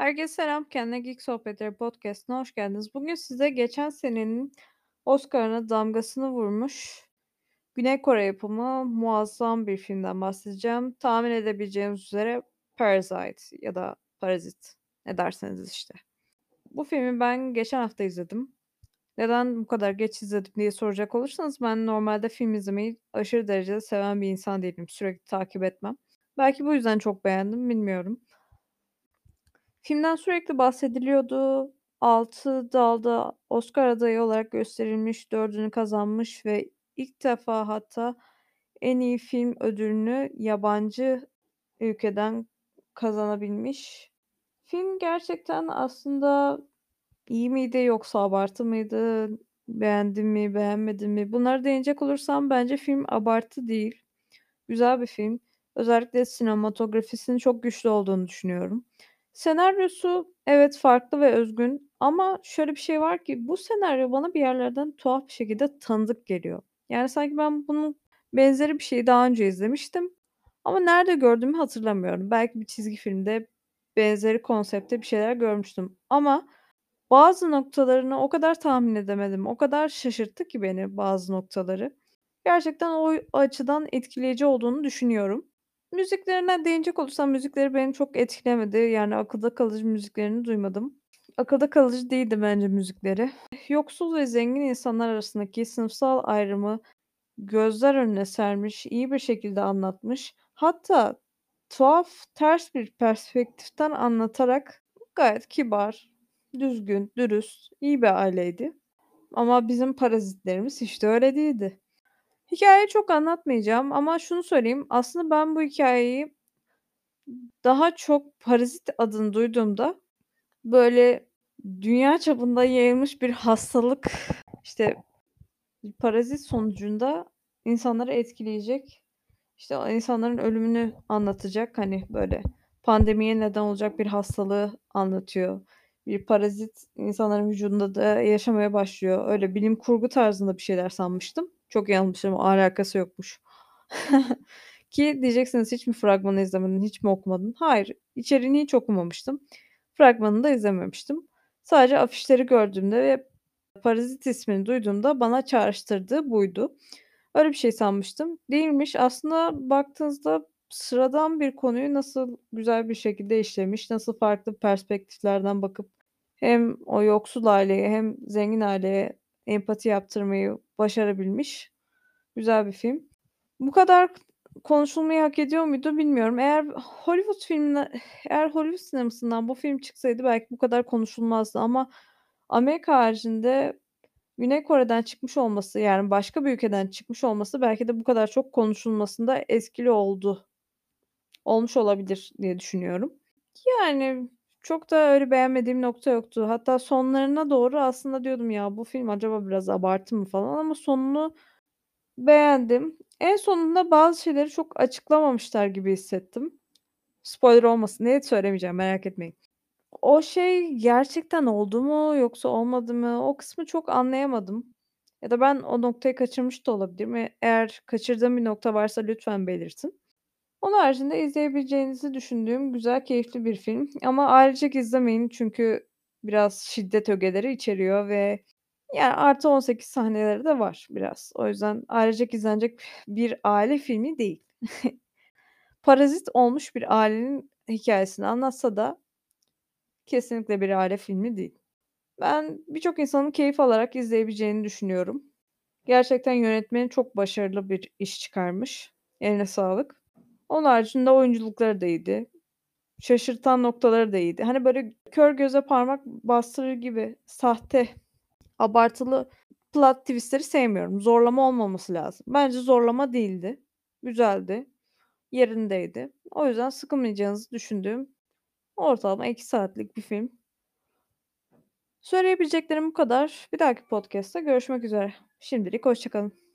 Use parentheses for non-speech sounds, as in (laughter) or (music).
Herkese selam. Kendine Geek Sohbetleri Podcast'ına hoş geldiniz. Bugün size geçen senenin Oscar'ına damgasını vurmuş Güney Kore yapımı muazzam bir filmden bahsedeceğim. Tahmin edebileceğiniz üzere Parasite ya da Parazit ne derseniz işte. Bu filmi ben geçen hafta izledim. Neden bu kadar geç izledim diye soracak olursanız ben normalde film izlemeyi aşırı derecede seven bir insan değilim. Sürekli takip etmem. Belki bu yüzden çok beğendim bilmiyorum. Filmden sürekli bahsediliyordu. 6 dalda Oscar adayı olarak gösterilmiş, 4'ünü kazanmış ve ilk defa hatta en iyi film ödülünü yabancı ülkeden kazanabilmiş. Film gerçekten aslında iyi miydi yoksa abartı mıydı? Beğendim mi, beğenmedim mi? Bunlara değinecek olursam bence film abartı değil. Güzel bir film. Özellikle sinematografisinin çok güçlü olduğunu düşünüyorum. Senaryosu evet farklı ve özgün ama şöyle bir şey var ki bu senaryo bana bir yerlerden tuhaf bir şekilde tanıdık geliyor. Yani sanki ben bunun benzeri bir şeyi daha önce izlemiştim ama nerede gördüğümü hatırlamıyorum. Belki bir çizgi filmde benzeri konsepte bir şeyler görmüştüm ama bazı noktalarını o kadar tahmin edemedim. O kadar şaşırttı ki beni bazı noktaları. Gerçekten o açıdan etkileyici olduğunu düşünüyorum. Müziklerine değinecek olursam müzikleri beni çok etkilemedi. Yani akılda kalıcı müziklerini duymadım. Akılda kalıcı değildi bence müzikleri. Yoksul ve zengin insanlar arasındaki sınıfsal ayrımı gözler önüne sermiş, iyi bir şekilde anlatmış. Hatta tuhaf, ters bir perspektiften anlatarak gayet kibar, düzgün, dürüst, iyi bir aileydi. Ama bizim parazitlerimiz hiç de öyle değildi. Hikâyeyi çok anlatmayacağım ama şunu söyleyeyim, aslında ben bu hikâyeyi daha çok Parazit adını duyduğumda, böyle, dünya çapında yayılmış bir hastalık, işte, parazit sonucunda insanları etkileyecek, işte, insanların ölümünü anlatacak, hani, böyle, pandemiye neden olacak bir hastalığı anlatıyor. Bir parazit insanların vücudunda da yaşamaya başlıyor. Öyle bilim kurgu tarzında bir şeyler sanmıştım. Çok yanılmışım, alakası yokmuş. (laughs) Ki diyeceksiniz, "Hiç mi fragmanı izlemedin, hiç mi okumadın?" Hayır, içeriğini hiç okumamıştım. Fragmanını da izlememiştim. Sadece afişleri gördüğümde ve Parazit ismini duyduğumda bana çağrıştırdığı buydu. Öyle bir şey sanmıştım. Değilmiş. Aslında baktığınızda sıradan bir konuyu nasıl güzel bir şekilde işlemiş, nasıl farklı perspektiflerden bakıp hem o yoksul aileye hem zengin aileye empati yaptırmayı başarabilmiş güzel bir film. Bu kadar konuşulmayı hak ediyor muydu bilmiyorum. Eğer Hollywood filmine eğer Hollywood sinemasından bu film çıksaydı belki bu kadar konuşulmazdı ama Amerika haricinde Güney Kore'den çıkmış olması, yani başka bir ülkeden çıkmış olması belki de bu kadar çok konuşulmasında etkili oldu. Olmuş olabilir diye düşünüyorum. Yani çok da öyle beğenmediğim nokta yoktu. Hatta sonlarına doğru aslında diyordum ya bu film acaba biraz abartı mı falan ama sonunu beğendim. En sonunda bazı şeyleri çok açıklamamışlar gibi hissettim. Spoiler olmasın diye söylemeyeceğim, merak etmeyin. O şey gerçekten oldu mu yoksa olmadı mı? O kısmı çok anlayamadım. Ya da ben o noktayı kaçırmış da olabilirim. E eğer kaçırdığım bir nokta varsa lütfen belirtin. Onun haricinde izleyebileceğinizi düşündüğüm güzel, keyifli bir film ama ailecek izlemeyin çünkü biraz şiddet ögeleri içeriyor ve yani artı 18 sahneleri de var biraz. O yüzden ailecek izlenecek bir aile filmi değil. (laughs) Parazit olmuş bir ailenin hikâyesini anlatsa da kesinlikle bir aile filmi değil. Ben birçok insanın keyif alarak izleyebileceğini düşünüyorum. Gerçekten yönetmeni çok başarılı bir iş çıkarmış. Eline sağlık. Onun haricinde oyunculukları da iyiydi. Şaşırtan noktaları da iyiydi. Hani, böyle kör göze parmak bastırır gibi sahte, abartılı plot twist'leri sevmiyorum. Zorlama olmaması lazım. Bence zorlama değildi. Güzeldi. Yerindeydi. O yüzden sıkılmayacağınızı düşündüğüm ortalama 2 saatlik bir film. Söyleyebileceklerim bu kadar. Bir dahaki podcast'ta görüşmek üzere. Şimdilik hoşça kalın.